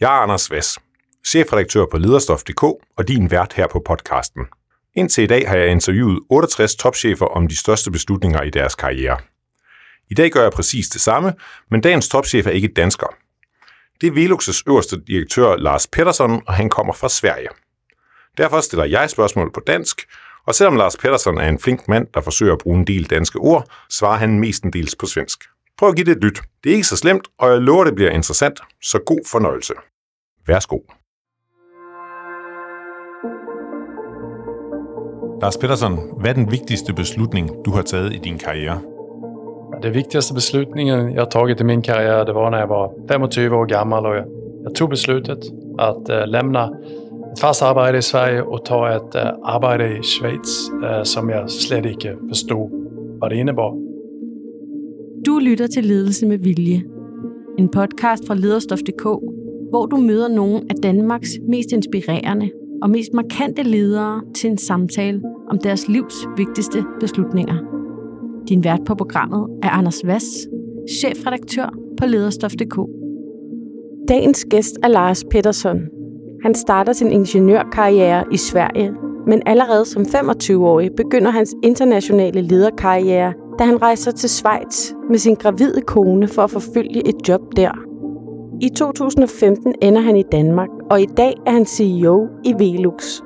Jeg er Anders Vess, chefredaktør på lederstof.dk og din vært her på podcasten. Indtil i dag har jeg interviewet 68 topchefer om de største beslutninger i deres karriere. I dag gør jeg præcis det samme, men dagens topchef er ikke dansker. Det er Velux' øverste direktør Lars Pettersson, og han kommer fra Sverige. Derfor stiller jeg spørgsmål på dansk, og selvom Lars Pettersson er en flink mand, der forsøger at bruge en del danske ord, svarer han mestendels på svensk. Prøv at give det et lyt. Det er ikke så slemt, og jeg lover, det bliver interessant, så god fornøjelse. Værsgo. Lars Pettersson, hvad er den vigtigste beslutning, du har taget i din karriere? Det viktigaste beslutningen jag tagit i min karriär det var när jag var 25 år gammal och jag, jag tog beslutet att äh, lämna ett fast arbete i Sverige och ta ett äh, arbete i Schweiz äh, som jag slet ikke forstod, hvad det innebar. Du lytter til Ledelse med Vilje, en podcast fra lederstof.dk, hvor du møder nogle af Danmarks mest inspirerende og mest markante ledere til en samtale om deres livs vigtigste beslutninger. Din vært på programmet er Anders Vass, chefredaktør på lederstof.dk. Dagens gæst er Lars Pettersson. Han starter sin ingeniørkarriere i Sverige, men allerede som 25-årig begynder hans internationale lederkarriere, da han rejser til Schweiz med sin gravide kone for at forfølge et job der. I 2015 ender han i Danmark, og i dag er han CEO i Velux.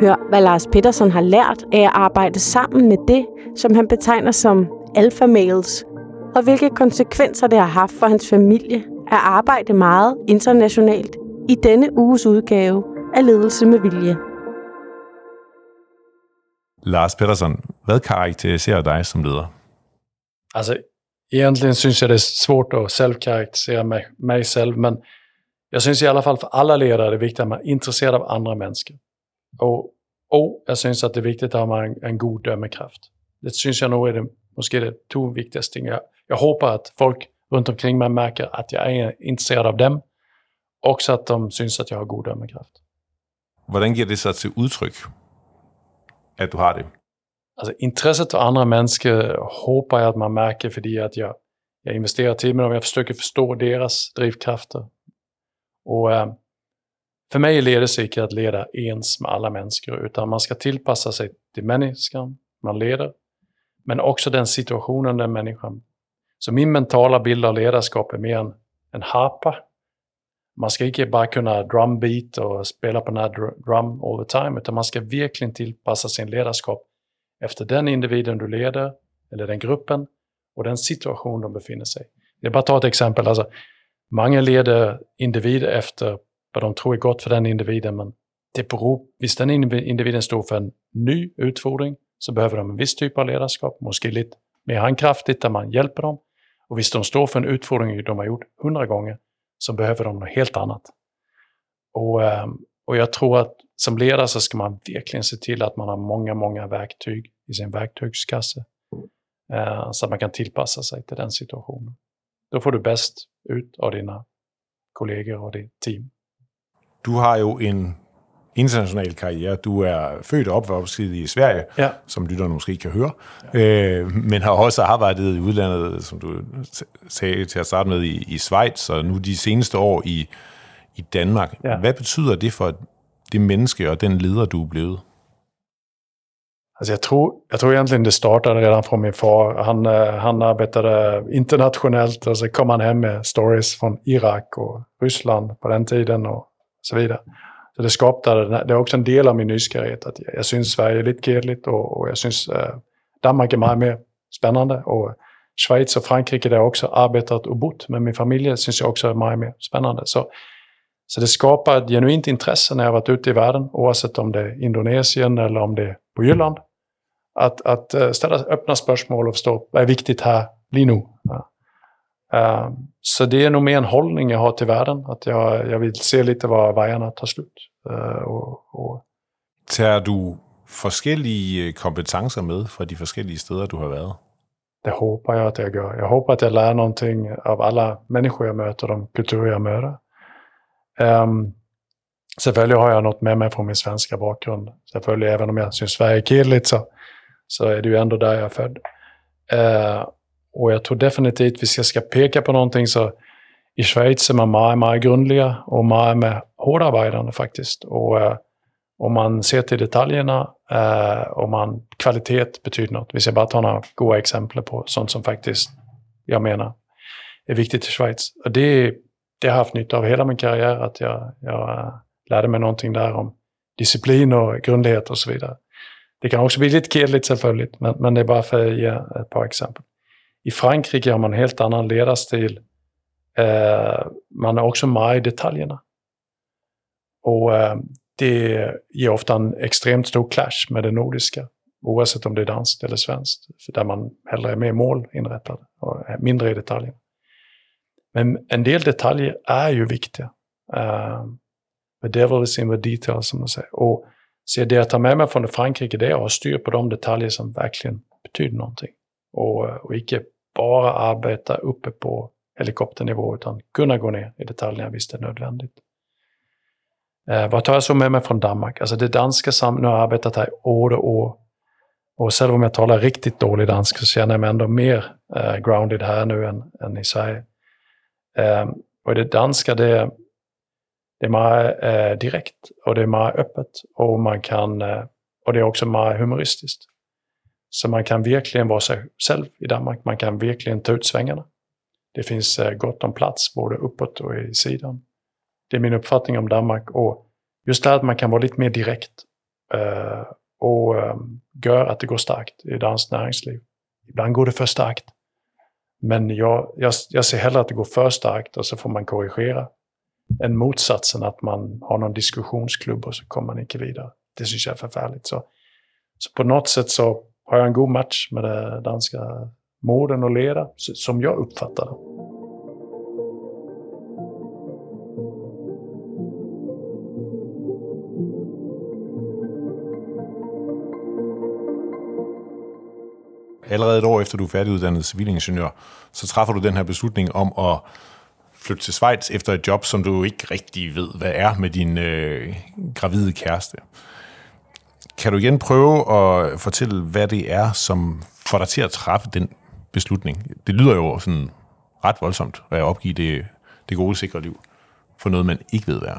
Hør, hvad Lars Petersen har lært af at arbejde sammen med det, som han betegner som alpha males, og hvilke konsekvenser det har haft for hans familie at arbejde meget internationalt i denne uges udgave af Ledelse med Vilje. Lars Pettersson, hvad karakteriserer dig som leder? Altså, egentligen syns jag det är svårt att självkaraktärisera mig, mig själv, men jag syns i alla fall för alla ledare är viktigt att man är intresserad av andra människor. Och, och jag syns att det är viktigt att ha en, en god dömekraft. Det syns jag nog är det, måske det två viktigaste ting. Jag, jag hoppas att folk runt omkring mig märker att jag är intresserad av dem, också att de syns att jag har god dömekraft. Hur ger det sig till uttryck, att du har det? Alltså, intresset för andra människor hoppas jag att man märker för det att jag, jag investerar tid med dem, jag försöker förstå deras drivkrafter. Och eh, för mig är ledelse att leda ens med alla människor, utan man ska tillpassa sig till människan man leder, men också den situationen den människan. Så min mentala bild av ledarskap är mer en, en harpa. Man ska inte bara kunna drumbeat och spela på den här drum all the time, utan man ska verkligen tillpassa sin ledarskap efter den individen du leder, eller den gruppen, och den situation de befinner sig i. Jag bara ta ett exempel. Alltså, många leder individer efter vad de tror är gott för den individen, men det beror, Visst, den individen står för en ny utfordring, så behöver de en viss typ av ledarskap, måske lite mer handkraftigt där man hjälper dem. Och visst, de står för en utfordring de har gjort hundra gånger, så behöver de något helt annat. Och, ehm, och jag tror att som ledare så ska man verkligen se till att man har många, många verktyg i sin verktygskasse. Eh, så att man kan tillpassa sig till den situationen. Då får du bäst ut av dina kollegor och ditt team. Du har jo en international karriere. Du er født og opvokset i Sverige, ja. som lytterne måske kan høre, ja. øh, men har også arbejdet i udlandet, som du sagde til at starte med, i, i Schweiz, og nu de seneste år i, i Danmark. Ja. Hvad betyder det for det menneske og den leder, du er blevet? Alltså jag, tror, jag tror egentligen det startade redan från min far. Han, øh, han arbetade internationellt och så kom han hem med stories från Irak och Ryssland på den tiden och så vidare. Så det skapade, det är också en del av min nysgerrighet. Att jag, jag syns Sverige är lite kedligt och, och jag syns eh, øh, Danmark är mycket mer spännande. Och Schweiz och Frankrike där jag också arbetat och bott med min familj syns jag också är mycket mer spännande. Så så det skapar ett genuint intresse när jag varit ute i världen, oavsett om det är Indonesien eller om det är på Jylland. Att, att eh, ställa öppna spörsmål och förstå vad är viktigt här, bli nu. Ja. Uh, så det är nog mer en hållning jag har till världen, att jag, jag vill se lite var vägarna tar slut. Uh, och, och... Tager du forskellige kompetenser med fra de forskellige steder, du har været? Det hoppas jag att jag gör. Jag hoppas att jag lär någonting av alla människor jag möter, de kulturer jag möter. Ehm, um, Självklart har jag något med mig från min svenska bakgrund. Självklart, även om jag syns Sverige-killigt så, så är det ju ändå där jag är född. Uh, och jag tror definitivt, hvis jag ska peka på någonting så I Schweiz är man mycket, mycket grundliga och mycket med hårdarbetande faktiskt. Och uh, om man ser till detaljerna eh, och man, kvalitet betyder något. Vi ska bara ta några goda exempel på sånt som faktiskt, jag menar, är viktigt i Schweiz. Och det, det har jag haft nytta av hela min karriär, att jag, jag eh, lärde mig någonting där om disciplin och grundlighet och så vidare. Det kan också bli lite kedligt selvfølgelig, men, men det är bara för att ge ett par exempel. I Frankrike har man en helt annan ledarstil. Eh, man är också med i detaljerna. Och eh, det ger ofta en extremt stor clash med det nordiska, oavsett om det är danskt eller svenskt, där man hellre är mer målinrättad och mindre i detaljer. Men en del detaljer är ju viktiga. Eh, uh, the devil is in the details, som man säger. Och så det jag tar med mig från Frankrike, det är att ha styr på de detaljer som verkligen betyder någonting. Och, och inte bara arbeta uppe på helikopternivå, utan kunna gå ner i detaljerna visst det är nödvändigt. Eh, vad tar jag så med mig från Danmark? Alltså det danska samhället, nu har jag arbetat här år och år. Och själv om jag talar riktigt dålig danska så känner jag mig ändå mer eh, grounded här nu än, än i Sverige. Eh, och det danska, det, det är mer eh, direkt och det är mer öppet. Och, man kan, eh, och det är också mer humoristiskt. Så man kan verkligen vara sig själv i Danmark. Man kan verkligen ta ut svängarna. Det finns eh, gott om plats både uppåt och i sidan. Det är min uppfattning om Danmark. Och just det att man kan vara lite mer direkt eh, och ehm, gör att det går starkt i danskt näringsliv. Ibland går det för starkt. Men jag, jag, jag ser hellre att det går för starkt och så får man korrigera. Än motsatsen att man har någon diskussionsklubb och så kommer man inte vidare. Det syns jag är förfärligt. Så, så på något sätt så har jag en god match med det danska morden och leda, som jag uppfattar det. Allerede et år efter du er færdiguddannet civilingeniør, så træffer du den her beslutning om at flytte til Schweiz efter et job, som du ikke rigtig ved, hvad er med din øh, gravide kæreste. Kan du igen prøve at fortælle, hvad det er, som får dig til at træffe den beslutning? Det lyder jo sådan ret voldsomt at opgive det, det gode, sikre liv for noget, man ikke ved, hvad er.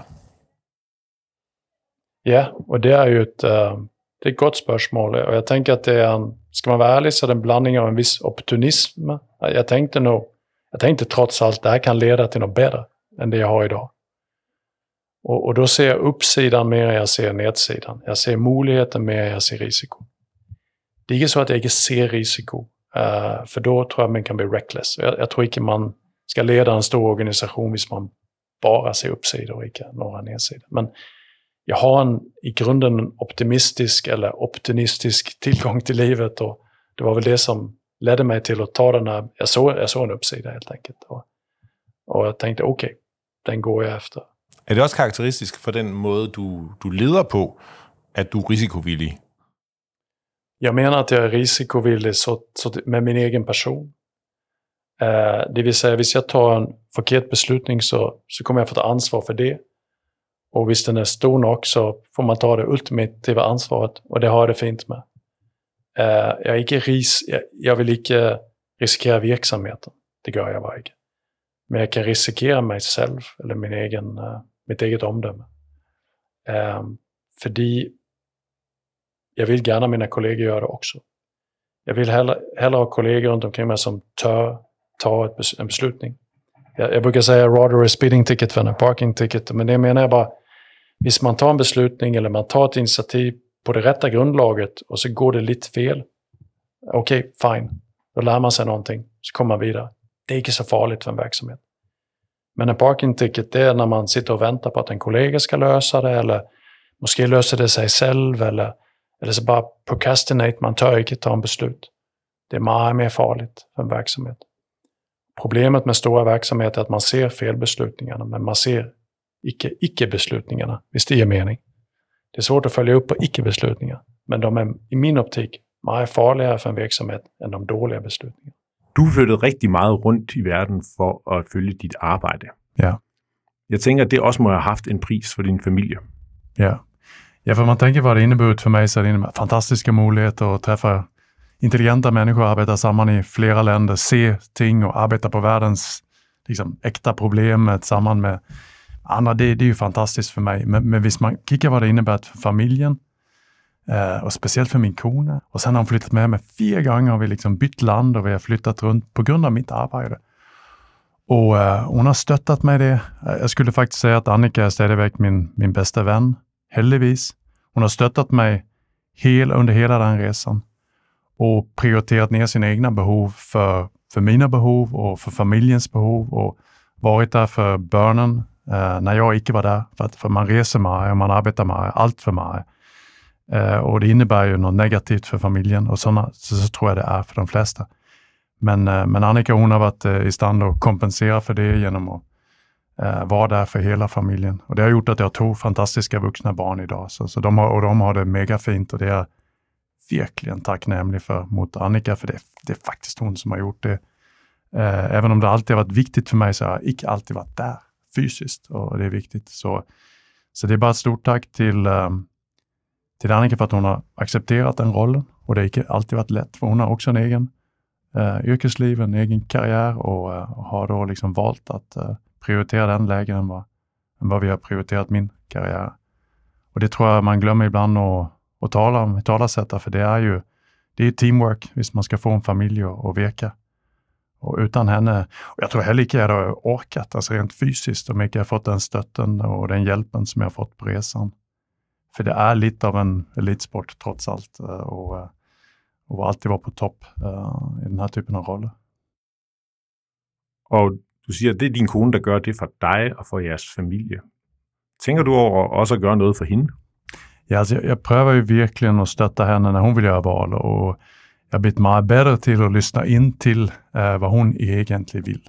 Ja, och det är ju et, uh, det er ett gott spörsmål och øh, jag tänker att det är en, ska man vara ärlig så är det en blandning av en viss opportunism. Jag tänkte nog, jag tänkte trots allt det här kan leda till något bättre än det jag har idag. Och, och då ser jag uppsidan mer än jag ser nedsidan. Jag ser möjligheten mer än jag ser risiko. Det är inte så att jag inte ser risiko, eh, för då tror jag man kan bli reckless. Jag, jag tror inte man ska leda en stor organisation om man bara ser uppsidor och inte några nedsidor. Men jag har en, i grunden en optimistisk eller optimistisk tillgång till livet och det var väl det som ledde mig till att ta den här, jag såg, jag såg en uppsida helt enkelt. Och, och jag tänkte okej, okay, den går jag efter. Är det också karaktäristiskt för den måde, du, du leder på, att du är risikovillig? Jag menar att jag är risikovillig så, så med min egen person. Eh, det vill säga, om jag tar en förkert beslutning så, så kommer jag få ta ansvar för det. Och visst den är stor nog så får man ta det ultimativa ansvaret och det har jag det fint med. Uh, jag, är inte ris jag, jag, vill inte riskera verksamheten. Det gör jag varje. Men jag kan riskera mig själv eller min egen, uh, mitt eget omdöme. Eh, um, för jag vill gärna mina kollegor göra det också. Jag vill hellre, hellre ha kollegor runt omkring mig som tar, ta ett, en beslutning. Jag, jag brukar säga rather a speeding ticket than en parking ticket, men det menar jag bara Visst, man tar en beslutning eller man tar ett initiativ på det rätta grundlaget och så går det lite fel. Okej, okay, fine. Då lär man sig någonting, så kommer man vidare. Det är inte så farligt för en verksamhet. Men en parking ticket, det är när man sitter och väntar på att en kollega ska lösa det eller måske löser det sig själv eller, eller så bara procrastinate, man tör inte ta en beslut. Det är mycket mer farligt för en verksamhet. Problemet med stora verksamheter är att man ser felbeslutningarna, men man ser icke-beslutningarna, visst det ger mening. Det är svårt att följa upp på icke-beslutningar, men de är i min optik mycket farligare för en verksamhet än de dåliga beslutningarna. Du flyttet riktigt mycket runt i världen för att följa ditt arbete. Ja. Jag tänker att det också måste ha haft en pris för din familj. Ja. Ja, för man tänker vad det inneburit för mig så är det innebär fantastiska möjligheter att träffa intelligenta människor, arbeta samman i flera länder, se ting och arbeta på världens liksom, äkta problem tillsammans med Anna, det, det är ju fantastiskt för mig. Men, men visst man kikar vad det innebär för familjen, eh, och speciellt för min kone. Och sen har hon flyttat med mig fyra gånger och vi liksom bytt land och vi har flyttat runt på grund av mitt arbete. Och eh, hon har stöttat mig det. Eh, jag skulle faktiskt säga att Annika är stadigväck min, min bästa vän, heldigvis. Hon har stöttat mig hel, under hela den resan och prioriterat ner sina egna behov för, för mina behov och för familjens behov och varit där för barnen uh, när jag inte var där. För, att, för man reser med och man arbetar med allt för mycket. Uh, eh, och det innebär ju något negativt för familjen och sådana, så, så tror jag det är för de flesta. Men, uh, men Annika hon har varit i stand att kompensera för det genom att vara där för hela familjen. Och det har gjort att jag har två fantastiska vuxna barn idag. Så, så de har, och de har det mega fint och det är verkligen tacknämlig för mot Annika, för det, det är faktiskt hon som har gjort det. Eh, även om det alltid har varit viktigt för mig så har jag inte alltid varit där fysiskt och det är viktigt. Så, så det är bara ett stort tack till, ehm, till Annika för att hon har accepterat den rollen och det har inte alltid varit lätt, för hon har också en egen eh, yrkesliv, en egen karriär och, uh, har då liksom valt att eh, prioritera den lägre än vad, än vad vi har prioriterat min karriär. Och det tror jag man glömmer ibland att tala om, talasätta, för det är ju det är teamwork visst man ska få en familj att veka. Och utan henne, och jag tror heller inte jag hade orkat, alltså rent fysiskt, om inte jag fått den stötten och den hjälpen som jag fått på resan. För det är lite av en elitsport trots allt eh, och, eh, och alltid vara på topp uh, i den här typen av roller. Och du säger att det är din kone, der gør det för dig och för jeres familj. Tänker du at gøre noget for hende? Ja, alltså jag, jag prövar ju verkligen att stötta henne när hon vill göra val och jag har blivit mycket bättre till att lyssna in till eh, vad hon egentligen vill.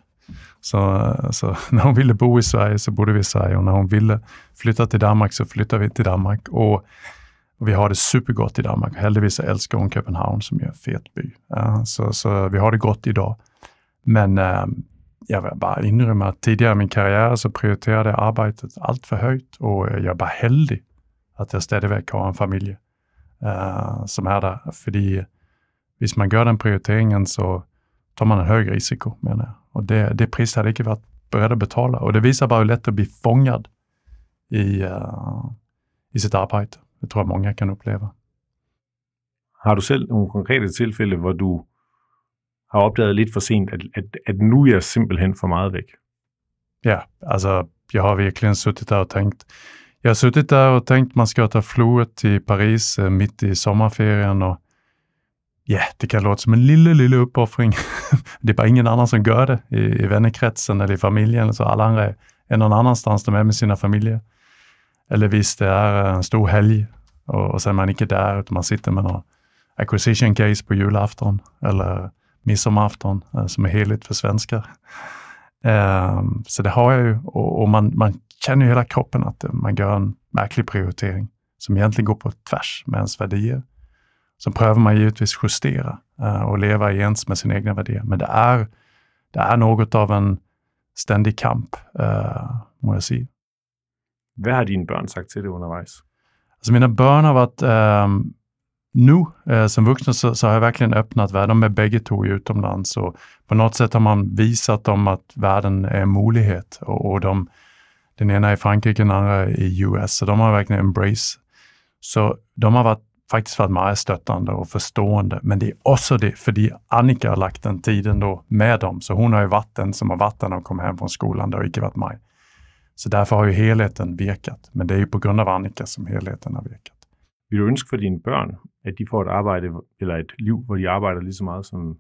Så, eh, så, när hon ville bo i Sverige så bodde vi i Sverige och när hon ville flytta till Danmark så flyttade vi till Danmark. Och, och vi har det supergott i Danmark. Heldigvis älskar hon Köpenhamn som är en fet by. Ja, så, så vi har det gott idag. Men eh, jag vill bara inrymma att tidigare i min karriär så prioriterade jag arbetet allt för högt och jag är bara heldig att jag ständigt har en familj eh, som är där. För hvis man gör den prioriteringen så tar man en hög risiko, menar jag. Och det, det priset hade inte varit beredd att betala. Och det visar bara hur lätt att bli fångad i, uh, i sitt arbete. Det tror jag många kan uppleva. Har du selv nogle konkrete tilfælde, hvor du har opdaget lidt for sent, at, at, at nu er jeg simpelthen for meget væk? Ja, alltså jag har verkligen suttit där och tänkt, jag har suttit där och tänkt man ska ta floret till Paris eh, mitt i sommarferien och ja, det kan låta som en lille, lille uppoffring. det är bara ingen annan som gör det i, i vännerkretsen eller i familjen. Så alla andra är någon annanstans, de är med sina familjer. Eller visst, det är eh, en stor helg och, och sen är man inte där, utan man sitter med någon acquisition case på julafton eller midsommarafton eh, som är heligt för svenskar. Um, så det har jag ju och, och man, man känner ju hela kroppen att man gör en märklig prioritering som egentligen går på tvärs med ens värderingar. Så prövar man givetvis justera uh, och leva ens med sina egna värderingar. Men det är, det är något av en ständig kamp, uh, må jag säga. Vad har dina barn sagt till dig undervis? Alltså mina barn har varit, um, nu eh, som vuxna så, så, har jag verkligen öppnat världen. De är bägge två utomlands och på något sätt har man visat dem att världen är en möjlighet och, och de, den ena är i Frankrike, den andra i US, så de har verkligen embrace. Så de har varit, faktiskt varit mycket stöttande och förstående, men det är också det, för Annika har lagt den tiden då med dem, så hon har ju varit den som har varit när de kom hem från skolan, det har inte varit mig. Så därför har ju helheten virkat, men det är ju på grund av Annika som helheten har virkat. Vill du önska för dina barn att de får ett arbete eller ett liv där de arbetar lika mycket som,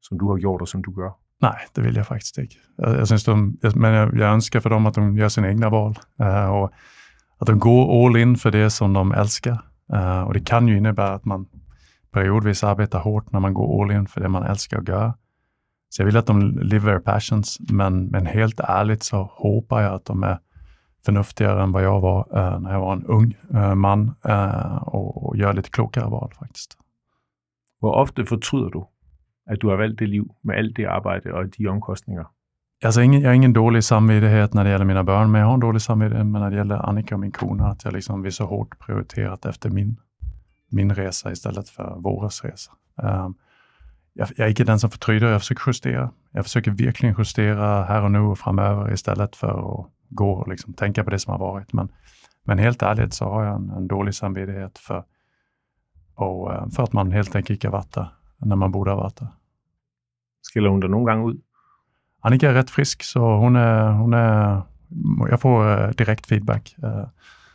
som du har gjort och som du gör? Nej, det vill jag faktiskt inte. Jag, jag, de, men jag, jag, önskar för dem att de gör sina egna val uh, och att de går all in för det som de älskar. Uh, och det kan ju innebära att man periodvis arbetar hårt när man går all in för det man älskar att göra. Så jag vill att de live their passions, men, men helt ärligt så hoppas jag att de är förnuftigare än vad jag var uh, när jag var en ung eh, man och, och gör lite klokare val faktiskt. Hur ofta förtryder du att du har valt det liv med allt det arbete och de omkostningar? Alltså, ingen, jag har ingen dålig samvittighet när det gäller mina barn, men jag har en dålig samvittighet när det gäller Annika och min kona, att jag liksom blir så hårt prioriterat efter min, min resa istället för våras resa. Um, jag, jag är inte den som förtryder, jag försöker justera. Jag försöker verkligen justera här och nu och framöver istället för att gå och liksom tänka på det som har varit. Men, men helt ärligt så har jag en, en dålig samvittighet för, och, eh, för att man helt enkelt inte varit där när man borde ha varit där. Skulle hon det någon gång ut? Annika är rätt frisk, så hon är, hon är, jag får eh, direkt feedback. Eh,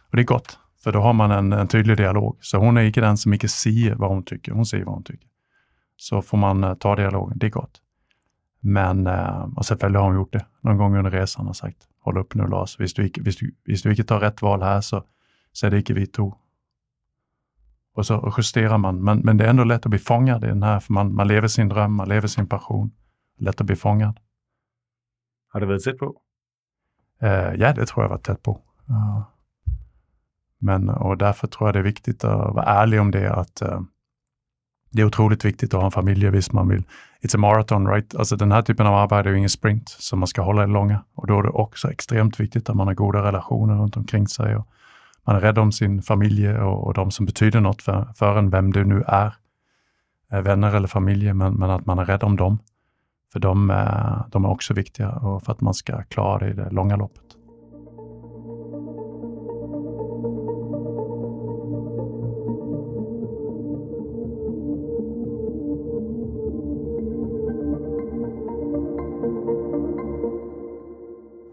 och det är gott, för då har man en, en tydlig dialog. Så hon är inte den som inte säger vad hon tycker, hon säger vad hon tycker. Så får man eh, ta dialogen, det är gott. Men, och sen har hon gjort det någon gång under resan och sagt, håll upp nu Lars, visst du visst du, visst du inte tar rätt val här så, så är det inte vi två. Och så justerar man, men, men det är ändå lätt att bli fångad i den här, för man, man lever sin dröm, man lever sin passion. Lätt att bli fångad. Har det varit tätt på? Uh, ja, det tror jag var tätt på. Uh, men, och därför tror jag det är viktigt att vara ärlig om det, att uh, øh, det är otroligt viktigt att ha en familj visst man vill. It's a marathon, right? Alltså den här typen av arbete är ju ingen sprint som man ska hålla i långa. Och då är det också extremt viktigt att man har goda relationer runt omkring sig och man är rädd om sin familj och, och de som betyder något för, för en, vem du nu är. Vänner eller familj, men, men att man är rädd om dem. För de, är, de är också viktiga för att man ska klara det i det långa loppet.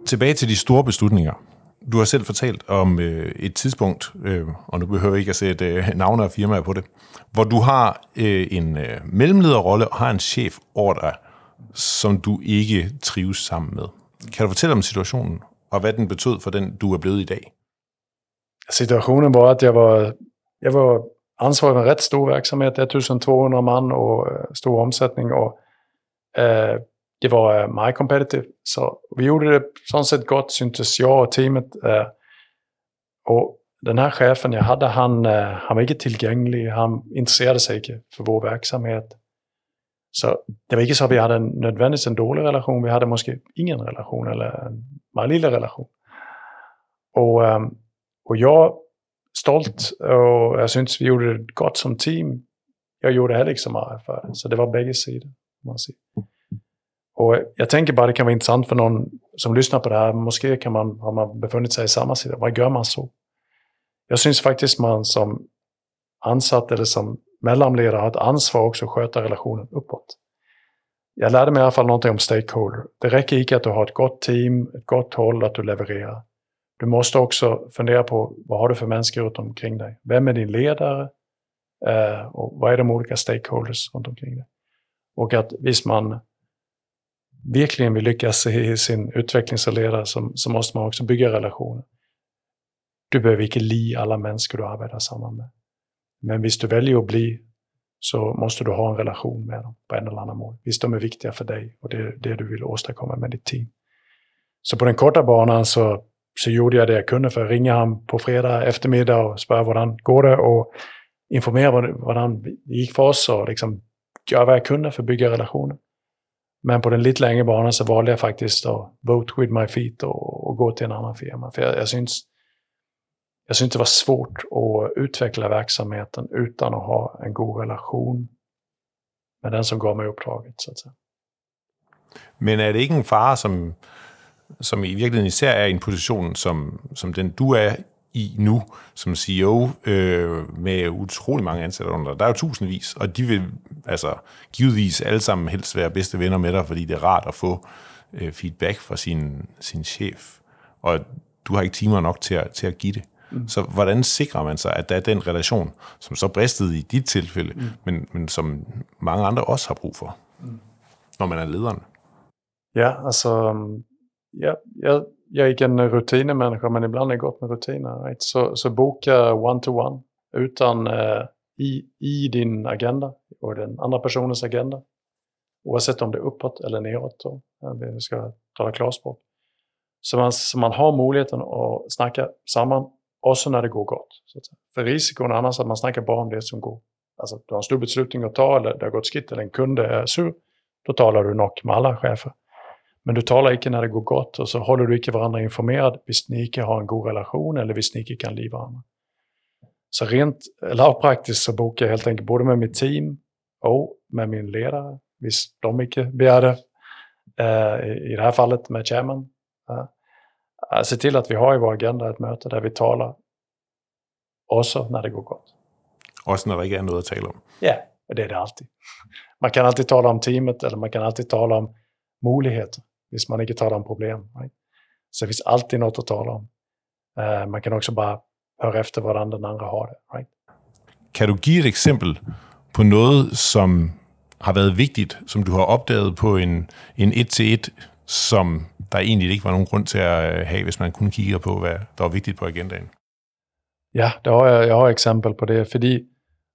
Tilbage till de stora beslutningar. Du har selv fortalt om øh, et tidspunkt, øh, og nu behøver jeg ikke at sætte øh, navne firmaer på det, hvor du har øh, en øh, mellemlederrolle og har en chef over dig, som du ikke trives sammen med. Kan du fortælle om situationen, og hvad den betød for den, du er blevet i dag? Situationen var, att jag var, jag var ansvarig för en rätt stor verksamhet, 1200 man och stor omsättning. Och, øh, eh, det var eh, meget competitive. Så vi gjorde det sånt sett gott, syntes jag och teamet. Øh, eh, och den här chefen jag hade, han, han var inte tillgänglig. Han intresserade sig inte för vår verksamhet. Så det var inte så att vi hade nödvändigtvis en dålig relation. Vi hade måske ingen relation eller en meget lille relation. Och, ehm, och jag, stolt och jag syns vi gjorde det gott som team. Jag gjorde heller inte så mycket för det. Så det var bägge sidor. Man säger. Och jag tänker bara det kan vara intressant för någon som lyssnar på det här. Måske kan man, har man befunnit sig i samma sida. Vad gör man så? Jag syns faktiskt man som ansatt eller som mellanledare har ett ansvar också att sköta relationen uppåt. Jag lärde mig i alla fall någonting om stakeholder. Det räcker inte att du har ett gott team, ett gott håll, att du levererar. Du måste också fundera på vad har du för människor runt omkring dig? Vem är din ledare? Eh, och vad är de olika stakeholders runt omkring dig? Och att visst man verkligen vill lyckas i sin utveckling som ledare så, så måste man också bygga relationer. Du behöver inte li alla människor du arbetar samman med. Men visst du väljer att bli så måste du ha en relation med dem på en eller annan mål. Visst de är viktiga för dig och det det du vill åstadkomma med ditt team. Så på den korta banan så, så gjorde jag det jag kunde för att ringa han på fredag eftermiddag och spöra hur går det och informera vad det gick för oss och liksom göra vad jag kunde för att bygga relationer. Men på den lite längre banan så valde jag faktiskt att vote with my feet och, och gå till en annan firma. För jag, jag syns jag syns det var svårt att utveckla verksamheten utan att ha en god relation med den som gav mig uppdraget. Så att säga. Men är det inte en fara, som, som i verkligheten især är i en position, som, som den du är i nu som CEO øh, med utrolig mange ansatte under Der er jo tusindvis, og de vil altså givetvis alle sammen helst være bedste venner med dig, fordi det er rart at få øh, feedback fra sin, sin chef. Og du har ikke timer nok til at, til at give det. Mm. Så hvordan sikrer man sig, at der er den relation, som så bristede i dit tilfælde, mm. men, men som mange andre også har brug for, mm. når man er lederen? Ja, alltså, ja, jag, jag är en rutinemänniska, men ibland är det gott med rutiner. Right? Så, så boka one-to-one utan eh, i, i din agenda och den andra personens agenda. Oavsett om det är uppåt eller neråt. Då. Vi ska tala klarspråk. Så man, så man har möjligheten att snacka samman och så när det går gott. Så att säga. För risken annars att man snackar bara om det som går. Alltså du har en stor beslutning att ta eller det har gått skitt eller en kund är sur. Då talar du nog med alla chefer. Men du talar inte när det går gott och så håller du inte varandra informerad visst ni inte har en god relation eller visst ni inte kan liva varandra. Så rent lagpraktiskt så bokar jag helt enkelt både med mitt team och med min ledare, Visst de inte begär det. Uh, i, I det här fallet med chairman. Uh, se till att vi har i vår agenda ett möte där vi talar också när det går gott. Också när det är något att tala om? Ja, det är det alltid. Man kan alltid tala om teamet eller man kan alltid tala om möjligheter, hvis man inte talar om problem. Right? Så det finns alltid något att tala om. Uh, man kan också bara höra efter vad den andra har det. Right? Kan du ge ett exempel på något som har varit viktigt, som du har opdaget på en, en et-til-et, som der egentlig ikke var nogen grund til at øh, have, hvis man kun kigger på, hvad der var vigtigt på agendaen? Ja, det har jag, jag har exempel på det. Fordi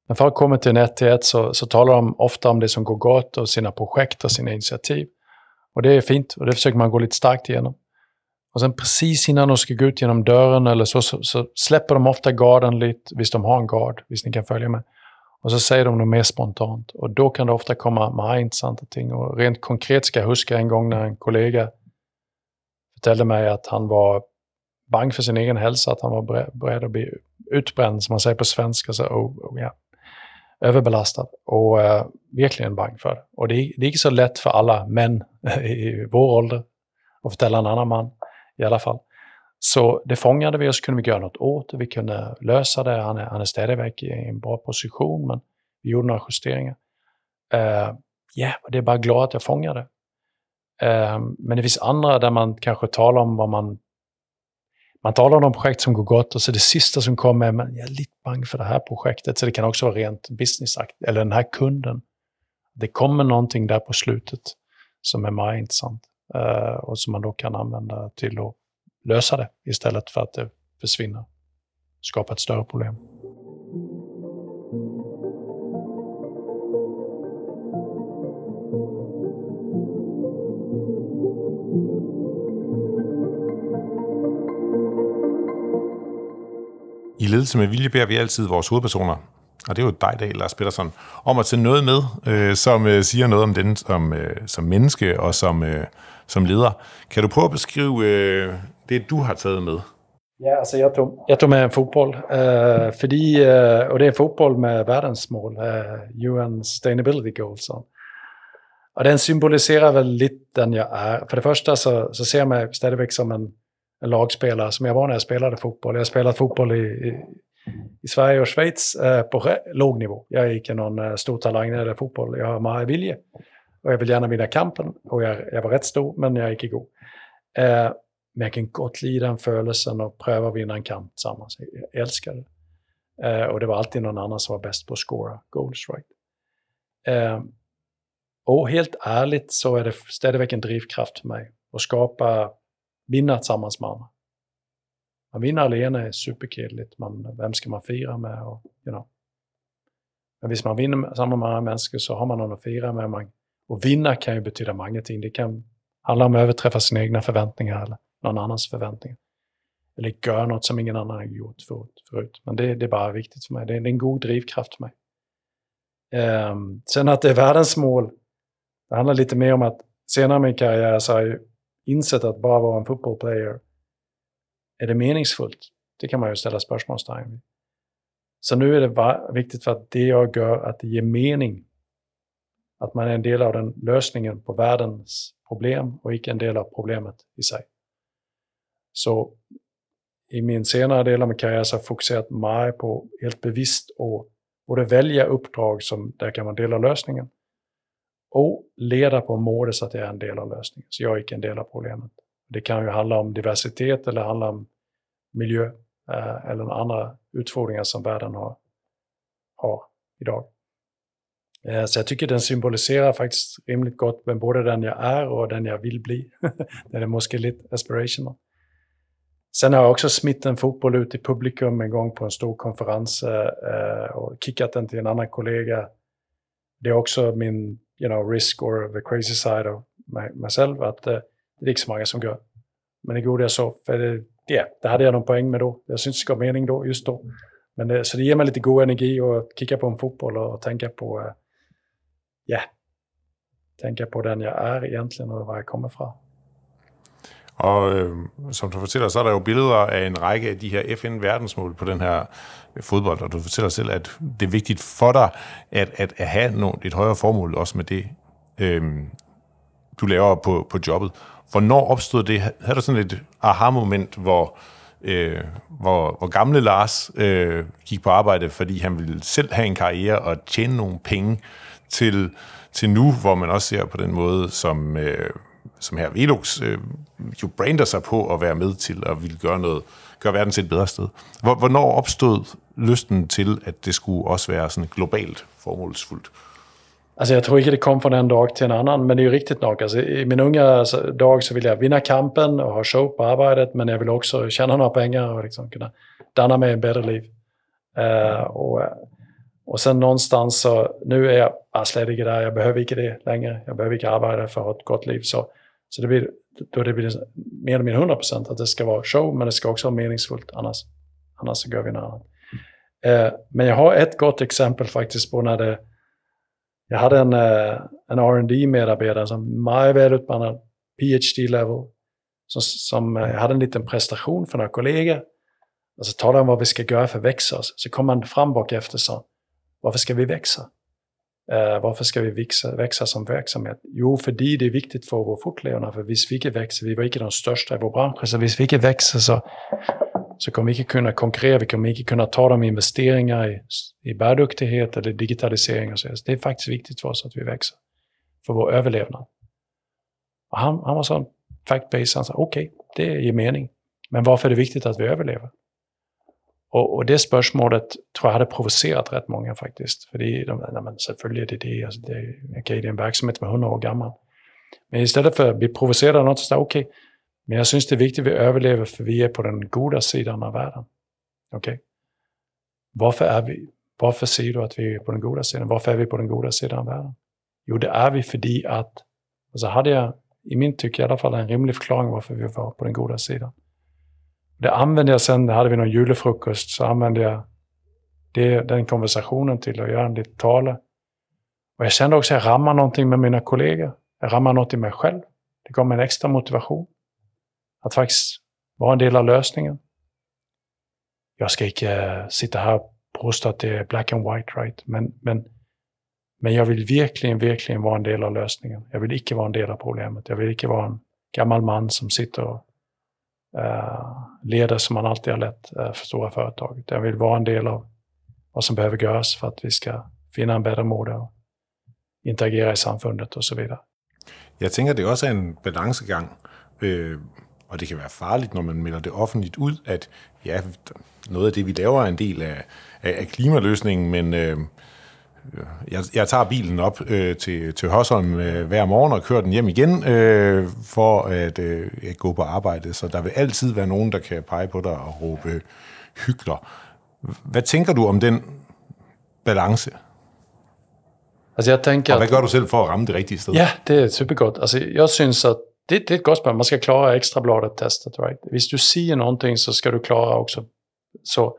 när folk kommer till en 1 till 1 så, så talar de ofta om det som går gott och sina projekt och sina initiativ. Och det är fint och det försöker man gå lite starkt igenom. Och sen precis innan de ska gå ut genom dörren eller så, så, så släpper de ofta garden lite, visst de har en gard, visst ni kan följa med. Och så säger de något mer spontant. Och då kan det ofta komma med intressanta ting. Och rent konkret ska jag huska en gång när en kollega berättade mig att han var bang för sin egen hälsa, att han var beredd att bli utbränd, som man säger på svenska, så, oh, oh, ja. överbelastad. Och eh, verkligen bang för det. Och det, det gick så lätt för alla män i vår ålder att förtälla en annan man i alla fall. Så det fångade vi och så kunde vi göra något åt det. Vi kunde lösa det. Han är, han är stadigväck i en bra position, men vi gjorde några justeringar. Eh, ja, uh, yeah, det är bara glad att jag fångade. Ehm, men det finns andra där man kanske talar om vad man... Man talar om de projekt som går gott och så det sista som kommer är men jag är lite bang för det här projektet. Så det kan också vara rent businessakt. Eller den här kunden. Det kommer någonting där på slutet som är mer intressant. Eh, och som man då kan använda till att lösa det istället för att det försvinner. Skapa ett större problem. I ledelse med vilje beder vi altid vores hovedpersoner, og det er jo dig, dag, Lars Pettersson, om at tage noget med, øh, som øh, siger noget om den som, øh, som menneske og som, øh, som leder. Kan du prøve at beskrive øh, det, du har taget med? Ja, altså jag tog, jeg tog med en fotboll. Eh, øh, fordi, øh, eh, och det är en fotboll med verdensmål, øh, eh, UN Sustainability Goals. Och den symboliserar väl lite den jag är. För det första så, så ser jag mig stadigvæk som en lagspelare, som jag var när jag spelade fotboll. Jag har spelat fotboll i, i, i Sverige och Schweiz eh, på låg nivå. Jag är inte någon eh, stor talang när det gäller fotboll. Jag har många vilje Och jag vill gärna vinna kampen. Och jag, jag var rätt stor, men jag gick igång. Eh, men jag kan gott lida den födelsen och pröva att vinna en kamp tillsammans. Jag älskar det. Eh, och det var alltid någon annan som var bäst på att scora goals. Right? Eh, och helt ärligt så är det ständigt en drivkraft för mig att skapa, vinna tillsammans med andra. Man vinner alene är superkedligt. Man, vem ska man fira med? Och, you know. Men visst, man vinner tillsammans med andra människor så har man någon att fira med. Man, och vinna kan ju betyda många ting. Det kan handla om att överträffa sina egna förväntningar eller någon annans förväntningar. Eller göra något som ingen annan har gjort förut. förut. Men det, det, är bara viktigt för mig. Det är, det är en god drivkraft för mig. Um, sen att det är världens mål, det handlar lite mer om att senare i min karriär så har jag insett att bara vara en fotbollsplayer, är det meningsfullt? Det kan man ju ställa spörsmålstecken vid. Så nu är det viktigt för att det jag gör, att det ger mening. Att man är en del av den lösningen på världens problem och icke en del av problemet i sig. Så i min senare del av min karriär så har jag fokuserat mig på helt bevisst att både välja uppdrag som där kan man dela lösningen och leda på målet så att jag är en del av lösningen. Så jag är inte en del av problemet. Det kan ju handla om diversitet eller handla om miljö eh, eller andra utfordringar som världen har, har idag. Eh, så jag tycker den symboliserar faktiskt rimligt gott med både den jag är och den jag vill bli. den är måske lite aspirational. Sen har jag också smitt en fotboll ut i publikum en gång på en stor konferens eh, eh och kickat den till en annan kollega. Det är också min you know, risk or the crazy side of my, myself, att eh, det är inte så många som gör. Men det jag så, för det, yeah, det hade jag någon poäng med då. Jag syns det gav mening då, just då. Men det, så det ger mig lite god energi att kicka på en fotboll och tänka på, eh, ja, uh, yeah, tänka på den jag är egentligen och var jag kommer ifrån. Og øh, som du fortæller, så er der jo billeder af en række af de her FN-verdensmål på den her fodbold, og du fortæller selv, at det er vigtigt for dig at, at, at have nogle, et højere formål også med det, øh, du laver på, på jobbet. Hvornår opstod det? Havde du sådan et aha-moment, hvor, øh, hvor, hvor gamle Lars øh, gik på arbejde, fordi han ville selv have en karriere og tjene nogle penge til, til nu, hvor man også ser på den måde, som, øh, som her Velux øh, jo brander sig på at være med til at ville gøre noget, gøre verden til et bedre sted. Hvor, hvornår opstod lysten til, at det skulle også være sådan globalt formålsfuldt? Alltså jag tror inte det kom från en dag till en annan, men det är ju riktigt nog. Alltså, I min unga dag så ville jag vinna kampen och ha show på arbetet, men jag ville också tjäna några pengar och liksom kunna danna mig ett bättre liv. Øh, uh, och, øh, och sen någonstans så, nu är jag assledig där, jag behöver inte det längre. Jag behöver inte arbeta för att ha ett gott liv. Så, så det blir, då det blir mer eller mindre 100% att det ska vara show, men det ska också vara meningsfullt, annars, annars så gör vi något annat. Eh, men jag har ett gott exempel faktiskt på när det jag hade en, eh, en rd medarbetare som var välutbildad, PhD-level, som, som eh, hade en liten prestation för några kollegor. Och så talade han om vad vi ska göra för att växa oss. Så kom han fram bak efter och sa, varför ska vi växa? Uh, varför ska vi växa, växa som verksamhet? Jo, för det är viktigt för vår fortlevnad. För om vi inte växer, vi var inte de största i vår bransch, så om vi inte växer så så kommer vi inte kunna konkurrera, vi kommer inte kunna ta de investeringar i, i bärduktighet eller digitalisering. Och så. Det är faktiskt viktigt för oss att vi växer, för vår överlevnad. Och han, han var sån fact-based, han sa okej, okay, det ger mening. Men varför är det viktigt att vi överlever? Och, och det spörsmålet tror jag hade provocerat rätt många faktiskt. För det är, de, nej, men selvfølgelig är det det, alltså det, okay, det är en verksamhet som är 100 år gammal. Men istället för att bli provocerad av något så säger okej, okay, men jag syns det är viktigt att vi överlever för vi är på den goda sidan av världen. Okej? Okay? Varför är vi? Varför säger du att vi är på den goda sidan? Varför är vi på den goda sidan av världen? Jo, det är vi för att, och så hade jag i min tycke i alla fall en rimlig förklaring varför vi var på den goda sidan. Det använde jag sen, hade vi någon julefrukost, så använde jag det, den konversationen till att göra en liten tale. Och jag kände också att jag rammade någonting med mina kollegor. Jag rammade något i mig själv. Det gav mig en extra motivation. Att faktiskt vara en del av lösningen. Jag ska inte eh, sitta här och påstå att det är black and white, right? Men, men, men jag vill verkligen, verkligen vara en del av lösningen. Jag vill inte vara en del av problemet. Jag vill inte vara en gammal man som sitter och Eh, leder som man alltid har lett eh, för stora företag. Jag vill vara en del av vad som behöver göras för att vi ska finna en bättre mode och interagera i samfundet och så vidare. Jag tänker att det också är en balansgång. Och eh, det kan vara farligt, när man melder det offentligt ut att ja, något av det, vi gör är en del av, av klimatlösningen men øh, jeg, jeg tager bilen op øh, til, til Hørsholm øh, hver morgen og kører den hjem igen øh, for at, øh, gå på arbejde. Så der vil altid være nogen, der kan pege på dig og råbe hygler. Hvad tænker du om den balance? Altså jeg tänker och vad gör du själv för att ramme det riktiga stället? Ja, det är supergott. Alltså jag syns att det, det är ett gott spel. Man ska klara extrabladet-testet. Right? Hvis du säger någonting så ska du klara också. Så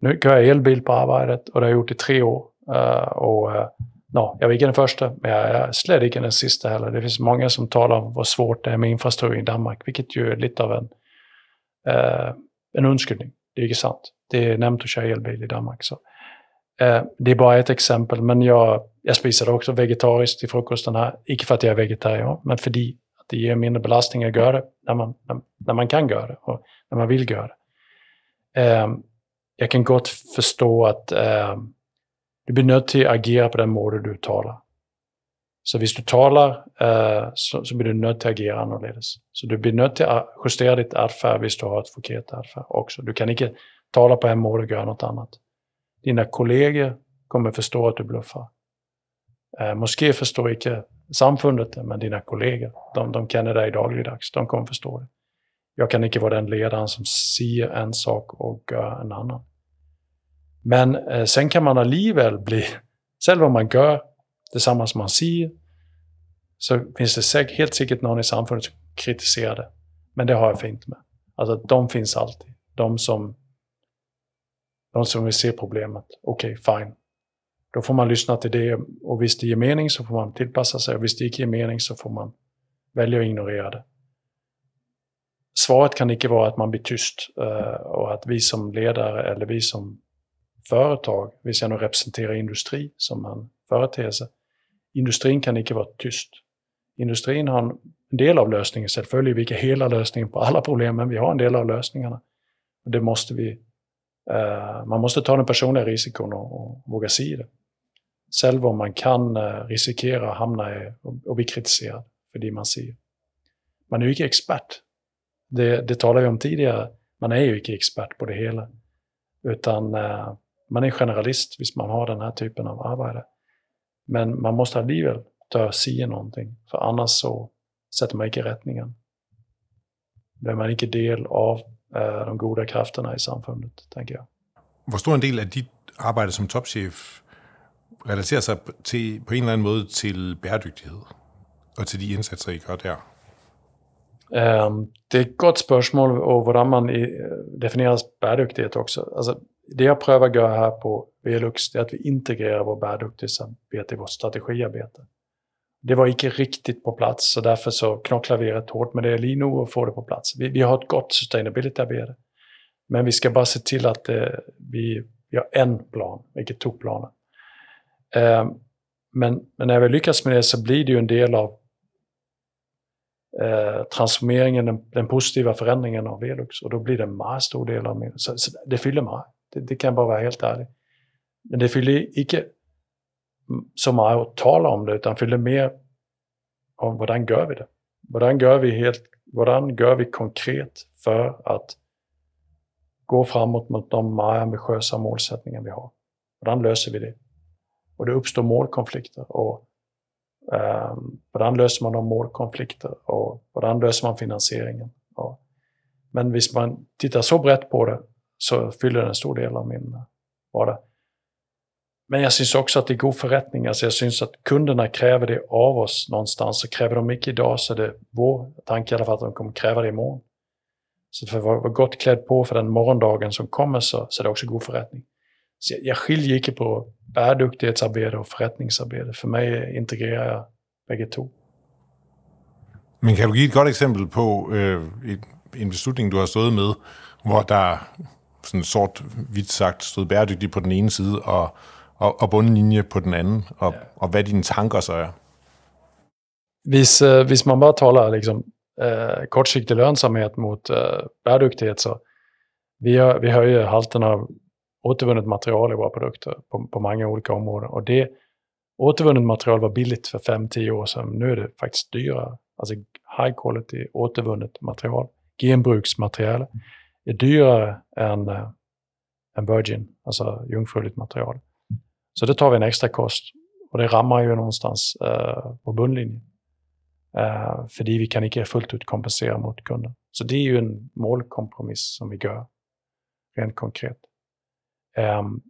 nu kör jag elbil på arbetet och det har jag gjort i tre år. Uh, och eh, uh, no, jag var inte den första, men jag är slett inte den sista heller. Det finns många som talar om vad svårt det är med infrastruktur i Danmark, vilket ju är lite av en, uh, en undskyldning. Det är inte sant. Det är nämnt att köra elbil i Danmark. Så. det är bara ett exempel, men jag, jag spisade också vegetariskt till frukosten här. Inte för att jag är vegetarian, men för att det ger mindre belastning att göra det när man, när, när man kan göra det och när man vill göra det. Jag kan gott förstå att um, du blir nödd till att agera på den måte du talar. Så om du talar øh, så, blir du nödd till att agera annorlunda. Så du blir nödd till att justera ditt adfärd om du har ett förkert adfärd också. Du kan inte tala på en måte och göra något annat. Dina kollegor kommer förstå att du bluffar. Uh, øh, Moské förstår inte samfundet, men dina kollegor. De, de känner dig dagligdags, de kommer förstå det. Jag kan inte vara den ledaren som säger en sak och gör en annan. Men eh, sen kan man allivel bli, själv om man gör detsamma som man säger, så finns det säk helt säkert någon i samfundet som kritiserar det. Men det har jag fint med. Alltså de finns alltid. De som, de som vill se problemet. Okej, okay, fine. Då får man lyssna till det och visst det ger mening så får man tillpassa sig och visst det inte ger mening så får man välja att ignorera det. svaret kan inte vara att man blir tyst uh, och att vi som ledare eller vi som företag, vi ska nog representera industri som en företeelse, industrin kan inte vara tyst. Industrin har en del av lösningen, selvfølgelig vi inte hela lösningen på alla problem, men vi har en del av lösningarna. Och det måste vi, eh, man måste ta den personliga risken och, och våga se det. Själv om man kan eh, riskera att hamna i, och, och bli kritiserad för det man ser. Man är ju inte expert. Det, det talade vi om tidigare. Man är ju inte expert på det hela. Utan eh, man är generalist hvis man har den här typen av arbete. Men man måste alligevel tør säga någonting, för annars så sätter man inte rättningen. Då är man inte del av uh, de goda krafterna i samfundet, tänker jag. Hvor stor en del af dit arbejde som topchef relaterer sig til, på en eller anden måde til bæredygtighed og til de indsatser, I gør der? Um, det är ett gott spörsmål och hur man definierar bæredygtighet också. Alltså, det jag prövar göra här på Velux är att vi integrerar vår bärduktighetsarbete i vårt strategiarbete. Det var inte riktigt på plats, så därför så knocklar vi rätt hårt med det Lino och får det på plats. Vi, vi har ett gott sustainability-arbete, men vi ska bara se till att eh, vi, vi har en plan, vilket tog planen. Eh, men, men när vi lyckas med det så blir det ju en del av eh, transformeringen, den, den, positiva förändringen av Velux. Och då blir det en mycket stor del av min... Så, så det fyller mig. Det, det, kan bara vara helt ärlig. Men det fyller inte så mycket att tala om det, utan fyller mer om hur gör vi det? Hur gör vi, helt, hvordan gör vi konkret för att gå framåt mot de mer ambitiösa målsättningar vi har? Hur löser vi det? Och det uppstår målkonflikter. Och ehm, um, hur löser man de målkonflikter? Och hur löser man finansieringen? Och, men om man tittar så brett på det så fyller det en stor del av min vardag. Men jag syns också att det är god förrättning. Alltså jag syns att kunderna kräver det av oss någonstans. Så kräver de mycket idag så är det vår tanke i alla fall att de kommer kräva det imorgon. Så för att vara gott klädd på för den morgondagen som kommer så, så är det också god förrättning. Så jag, jag skiljer inte på bärduktighetsarbete och förrättningsarbete. För mig integrerar jag bägge två. Men kan du ge ett gott exempel på eh, en beslutning, du har stått med, hvor der sådan sort-hvidt sagt stod bæredygtigt på den ene side, og, og, og bundlinje på den anden, og, ja. og hvad dine tanker så er? Hvis, uh, hvis man bare taler liksom, uh, kortsiktig lönsamhet mot uh, bæredygtighet, så vi, har, vi höjer halten av återvunnet material i våra produkter på, på många olika områden. Och det återvunnet material var billigt för 5-10 år sedan. Nu är det faktiskt dyrare. Alltså high quality återvunnet material, genbruksmaterial, är dyrare än, äh, än virgin, alltså jungfruligt material. Så det tar vi en extra kost. Och det rammar ju någonstans äh, på bundlinjen. Äh, eh, för vi kan inte fullt ut kompensera mot kunden. Så det är ju en målkompromiss som vi gör, rent konkret. Um,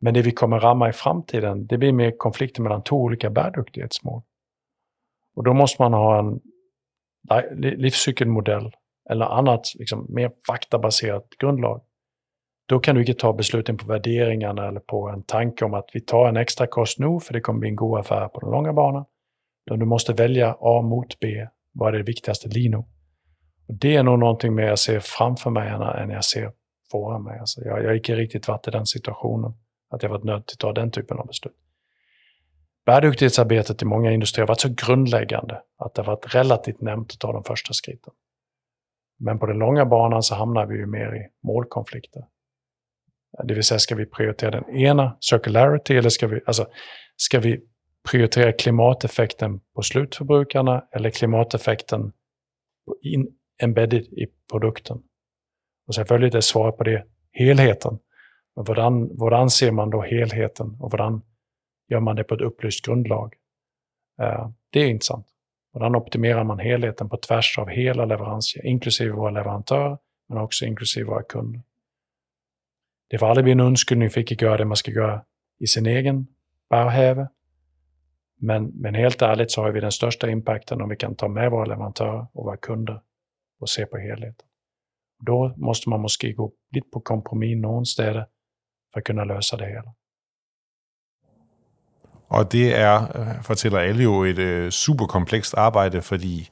men det vi kommer ramma i framtiden, det blir mer konflikter mellan två olika bärduktighetsmål. Och då måste man ha en livscykelmodell eller annat liksom, mer faktabaserat grundlag. Då kan du inte ta besluten på värderingarna eller på en tanke om att vi tar en extra kost nu för det kommer bli en god affär på den långa banan. Utan du måste välja A mot B. Vad är det viktigaste Lino? Och det är nog någonting mer jag ser framför mig än jag ser föran mig. Alltså jag, jag har inte riktigt varit i den situationen att jag varit nödd att ta den typen av beslut. Bärduktighetsarbetet i många industrier har varit så grundläggande att det har varit relativt nämnt att ta de första skritten. Men på den långa banan så hamnar vi ju mer i målkonflikter. Det vill säga, ska vi prioritera den ena, circularity, eller ska vi, alltså, ska vi prioritera klimateffekten på slutförbrukarna eller klimateffekten in, embedded i produkten? Och följer är svaret på det helheten. Men hvordan, hvordan ser man då helheten och hvordan gör man det på ett upplyst grundlag? Uh, det är intressant och den optimerar man helheten på tvärs av hela leveranskedjan, inklusive våra leverantörer, men också inklusive våra kunder. Det får aldrig bli en undskyldning för att inte göra det man ska göra i sin egen bärhäve. Men, men helt ärligt så har vi den största impacten om vi kan ta med våra leverantörer och våra kunder och se på helheten. Då måste man måske gå lite på kompromiss någonstans för att kunna lösa det hela. Og det er, øh, fortæller alle jo, et øh, super komplekst arbejde, fordi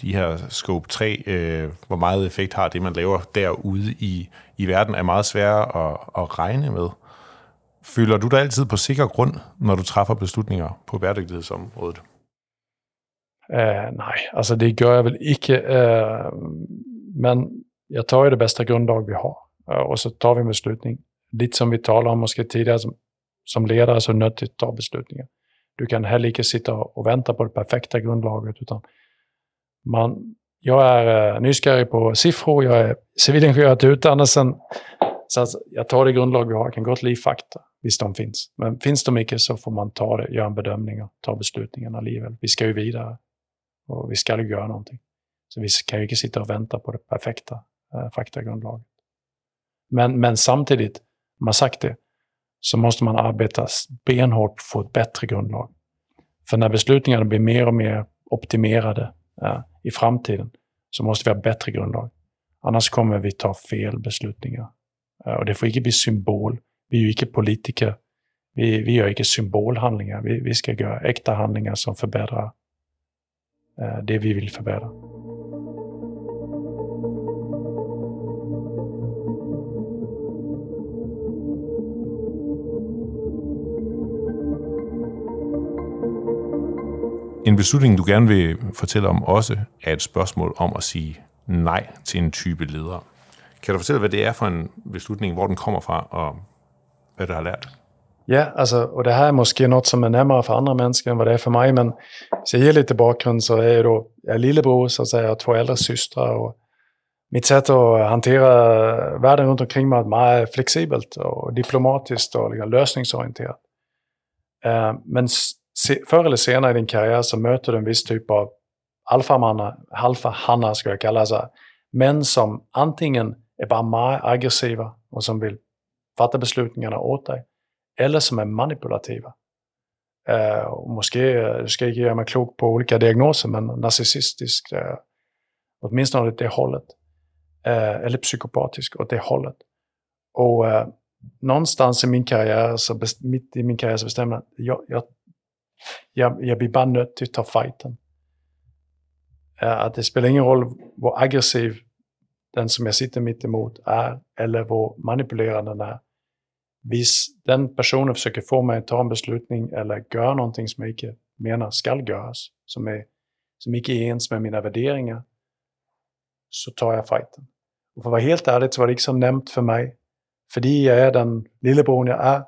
de her scope 3, øh, hvor meget effekt har det, man laver derude i, i verden, er meget svære at, at regne med. Føler du dig altid på sikker grund, når du træffer beslutninger på bæredygtighedsområdet? Uh, nej, altså det gør jeg vel ikke. Uh, men jeg tar ju det bästa grundlag vi har uh, och så tar vi en beslutning. Lite som vi talade om måske tidigare, som, som ledare så är det nödvändigt att ta beslutningar. Du kan heller inte sitta och vänta på det perfekta grundlaget, utan man, jag är uh, på siffror, jag är civilingenjör till utdannelsen, så jag tar det grundlag vi har, jag kan gott till fakta, visst de finns. Men finns de inte så får man ta det, göra en bedömning och ta beslutningarna livet. Vi ska ju vidare och vi ska ju göra någonting. Så vi kan ju inte sitta och vänta på det perfekta eh, faktagrundlaget. Men, men samtidigt, om man sagt det, så måste man arbeta benhårt för att få ett bättre grundlag. För när beslutningarna blir mer och mer optimerade eh, i framtiden så måste vi ha bättre grundlag. Annars kommer vi ta fel beslutningar. Eh, och det får inte bli symbol. Vi är ju inte politiker. Vi, vi gör inte symbolhandlingar. Vi, vi ska göra äkta handlingar som förbättrar eh, det vi vill förbättra. En beslutning, du gerne vil fortælle om også, er et spørgsmål om at sige nej til en type leder. Kan du fortælle, hvad det er for en beslutning, hvor den kommer fra, og hvad du har lært? Ja, alltså, och det här är måske något som är närmare för andra människor än vad det är för mig. Men så jag ger lite bakgrund så är jag då, jag är lillebror, så att säga, jag har två äldre systrar. Och mitt sätt att hantera världen runt omkring mig är flexibelt och diplomatiskt och liksom lösningsorienterat. Øh, men förr eller senare i din karriär så möter du en viss typ av alfahannar, alfahannar ska jag kalla det, män som antingen är bara mer aggressiva och som vill fatta beslutningarna åt dig, eller som är manipulativa. Eh, och måske, jag ska inte göra mig klok på olika diagnoser, men narcissistisk, eh, åtminstone åt det hållet. Eh, eller psykopatisk åt det hållet. Och eh, någonstans i min karriär, så mitt i min karriär så bestämde jag att jag, jag, jag, blir bara nöjd till att ta fighten. Eh, att det spelar ingen roll hur aggressiv den som jag sitter mitt emot är, eller hur manipulerande den är. Hvis den personen försöker få mig att ta en beslutning eller göra någonting som jag inte menar ska göras, som, är, som inte är ens med mina värderingar, så tar jag fighten. Och för att vara helt ärlig så var det inte så nämnt för mig. För jag är den lillebror jag är,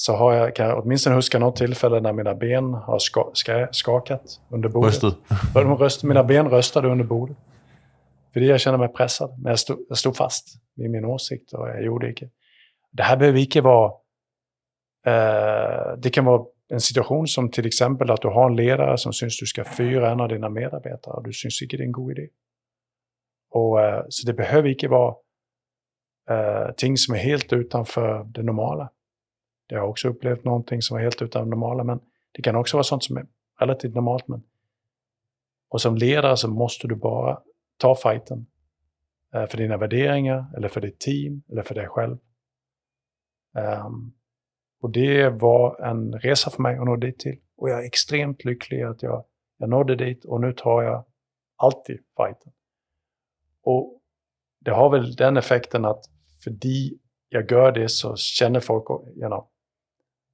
så har jag, kan jag åtminstone huska något tillfälle när mina ben har ska, ska, skakat under bordet. Röstet. Röst, mina ben röstade under bordet. För jag kände mig pressad, men jag stod, jag stod fast vid min åsikt och jag gjorde inte. Det här behöver inte vara... Eh, det kan vara en situation som till exempel att du har en ledare som syns du ska fyra en av dina medarbetare och du syns inte det är en god idé. Och, eh, så det behöver inte vara eh, ting som är helt utanför det normala. Det har jag också upplevt någonting som var helt utan det normala, men det kan också vara sånt som är relativt normalt. Men, och som ledare så måste du bara ta fighten eh, för dina värderingar, eller för ditt team, eller för dig själv. Um, och det var en resa för mig att nå dit till. Och jag är extremt lycklig att jag, jag nådde dit och nu tar jag alltid fighten. Och det har väl den effekten att för jag gör det så känner folk, you know,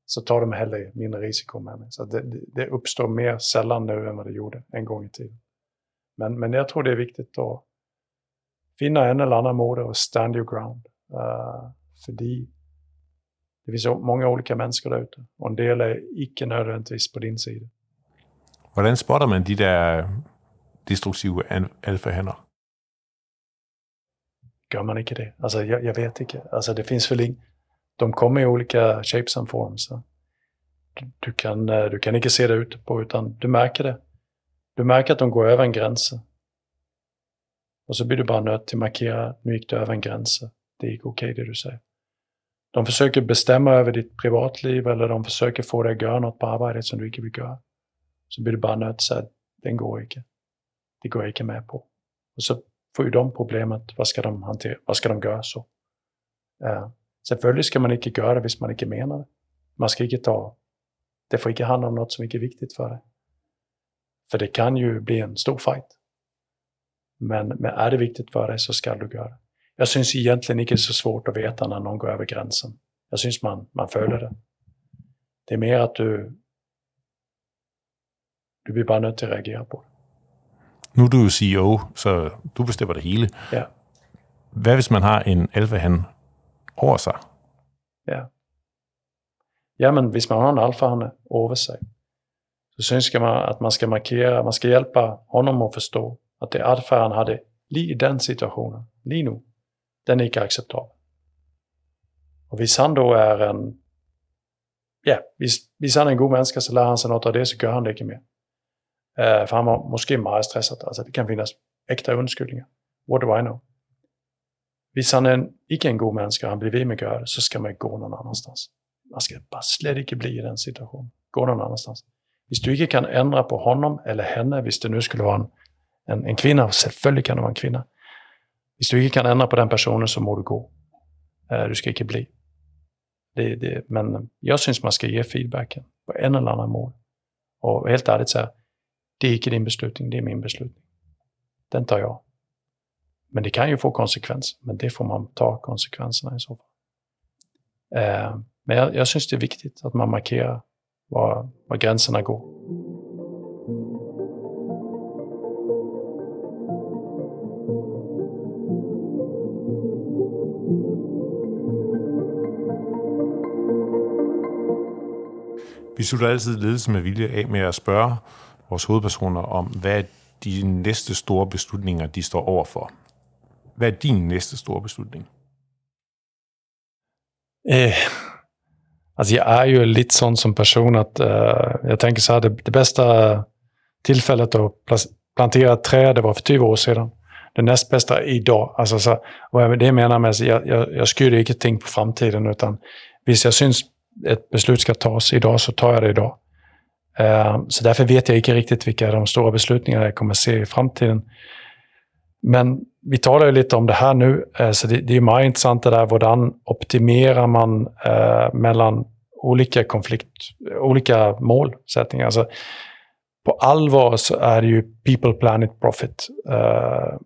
så tar de heller mindre risiko med mig. Så det, det uppstår mer sällan nu än vad det gjorde en gång i tiden. Men, men jag tror det är viktigt att finna en eller annan mode och stand your ground. Uh, för de, det finns många olika människor där ute och en del är icke nödvändigtvis på din sida. Hvordan spotter man de der destruktive alfahanner? Gör man inte det? Alltså, jag, jag vet inte. Alltså, det finns väl in, de kommer i olika shapes and forms. Du, kan, eh, du kan inte se det ute på, utan du märker det. Du märker att de går över en gräns. Och så blir du bara nödd till att markera, nu gick du över en gräns. Det gick okej okay, det du säger. De försöker bestämma över ditt privatliv eller de försöker få dig att göra något på arbetet som du inte vill göra. Så blir du bara nödd till att den går inte. Det går jag inte med på. Och så får ju de problemet, vad ska de hantera, vad ska de göra så? Uh, Selvfølgelig ska man inte göra det hvis man inte menar det. Man ska inte ta... Det får inte handla om något som inte är viktigt för dig. För det kan ju bli en stor fight. Men, men är det viktigt för dig så ska du göra det. Jag syns egentligen inte så svårt att veta när någon går över gränsen. Jag syns man, man följer det. Det är mer att du, du blir bara nødt til at reagere på det. Nu er du jo CEO, så du bestemmer det hele. Ja. Hvad hvis man har en alfahan Åsa. Ja. Ja. men visst, man har en alfahane över sig, så syns jeg man, att man ska markera, man ska hjälpa honom att förstå att det alfa han hade, i den situationen, lige nu, den är icke acceptabel. Och visst han då är en, ja, visst han är en god människa så lär han sig något av det, så gör han det inte mer. Uh, øh, för han var måske mycket stressad, alltså det kan finnas äkta undskyldningar. What do I know? Hvis han er en, ikke en god menneske, og han blir ved med å gjøre, så skal man gå gå någon annanstans. Man skal bare slett ikke bli i den situasjonen. Gå någon annanstans. Hvis du ikke kan ändra på honom eller henne, hvis det nu skulle være en, en, en kvinde, selvfølgelig kan det være en kvinna. Hvis du ikke kan ändra på den personen, så må du gå. Eh, du skal ikke bli. Det, det, men jeg syns man skal ge feedbacken på en eller annan mål. Og helt ärligt så det är inte din beslutning, det är min beslutning. Den tar jag. Men det kan ju få konsekvenser, men det får man ta konsekvenserna i så fall. Eh, men jag, jag syns det är viktigt att man markerar var, var gränserna går. Vi slutter altid ledelse med vilje af med at spørge vores hovedpersoner om, hvad de næste store beslutninger, de står overfor. Hvad er din næste store beslutning? Eh, alltså jag är ju lite sån som person att eh, jag tänker så här, det, det bästa tillfället att plantera ett träd, det var för 20 år sedan. Det näst bästa är idag. Alltså så, vad jag det menar med, jag, jag, jag skulle inte på framtiden, utan hvis jag syns ett beslut ska tas idag så tar jag det idag. Eh, så därför vet jag inte riktigt vilka de stora beslutningarna jag kommer se i framtiden. Men vi talar ju lite om det här nu, eh, så det, det är mycket intressant det där, hur optimerar man eh, mellan olika konflikt, olika målsättningar. Alltså, på allvar så är det ju people, planet, profit. Eh,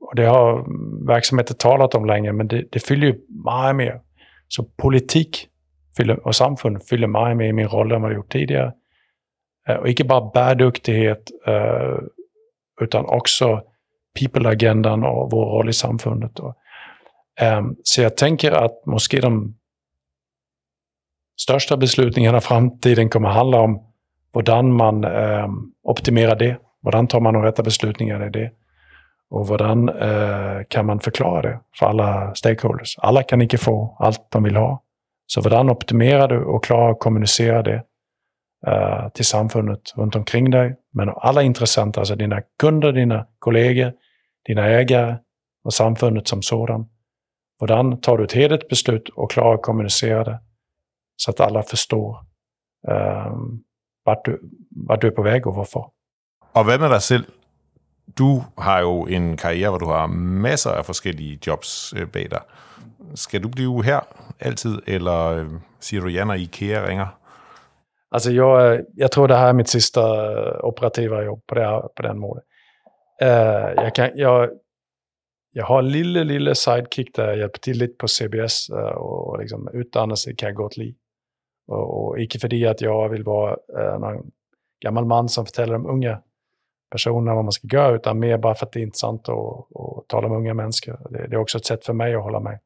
och det har verksamheter talat om länge, men det, det fyller ju mycket mer. Så politik fyller, och samfund fyller mycket mer i min roll än vad det gjort tidigare. Eh, och inte bara bärduktighet, utan också people-agendan och vår roll i samfundet. Ehm, så jag tänker att måske de största beslutningarna i framtiden kommer handla om hur man ehm, optimerar det. Hur tar man de rätta beslutningarna i det? Och hur eh, kan man förklara det för alla stakeholders? Alla kan inte få allt de vill ha. Så hur optimerar du och klarar att kommunicera det eh, till samfundet runt omkring dig? Men alla intressenter, alltså dina kunder, dina kollegor, dina ägare och samfundet som sådan. Hur tar du ett heligt beslut och klarar att kommunicera det så att alla förstår um, vart, du, vart du är på väg och varför. Og hvad med dig selv? Du har jo en karriere, hvor du har masser af forskellige jobs øh, bag dig. Skal du blive her altid, eller øh, siger du ja, når IKEA ringer? Alltså jag, jag tror det här är mitt sista operativa jobb på, det, på den måten. Uh, jag, kan, jag, jag har en lille, lille sidekick där jag hjälper till lite på CBS uh, eh, och liksom, utan sig kan jag gott li. Och, och icke för det att jag vill vara uh, någon gammal man som förtäller de unga personerna vad man ska göra, utan mer bara för att det är intressant att, att tala med unga människor. Det, det, är också ett sätt för mig att hålla mig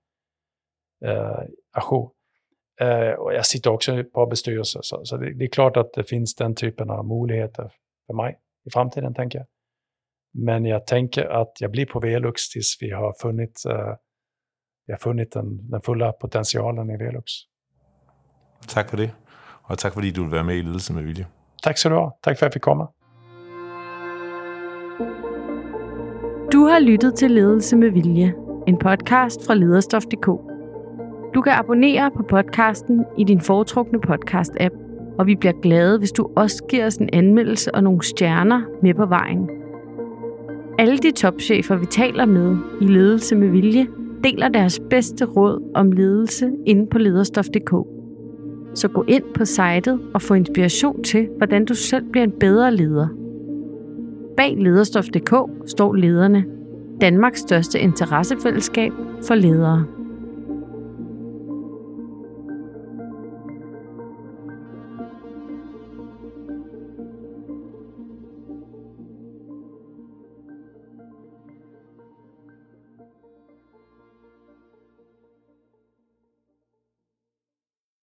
uh, ajour. Uh, och jag sitter också i ett bestyrelser, så, så det, det, är klart att det finns den typen av möjligheter för mig i framtiden, tänker jag. Men jag tänker att jag blir på Velux tills vi har funnit, eh, vi har funnit den, den fulla potentialen i Velux. Tak for det, og tak fordi du vil være med i Ledelse med Vilje. Tak skal du have. Tak for at jeg fik komme. Du har lyttet til Ledelse med Vilje, en podcast fra lederstof.dk. Du kan abonnere på podcasten i din foretrukne podcast-app, og vi bliver glade, hvis du også giver os en anmeldelse og nogle stjerner med på vejen. Alle de topchefer, vi taler med i Ledelse med Vilje, deler deres bedste råd om ledelse inde på lederstof.dk. Så gå ind på sitet og få inspiration til, hvordan du selv bliver en bedre leder. Bag lederstof.dk står lederne Danmarks største interessefællesskab for ledere.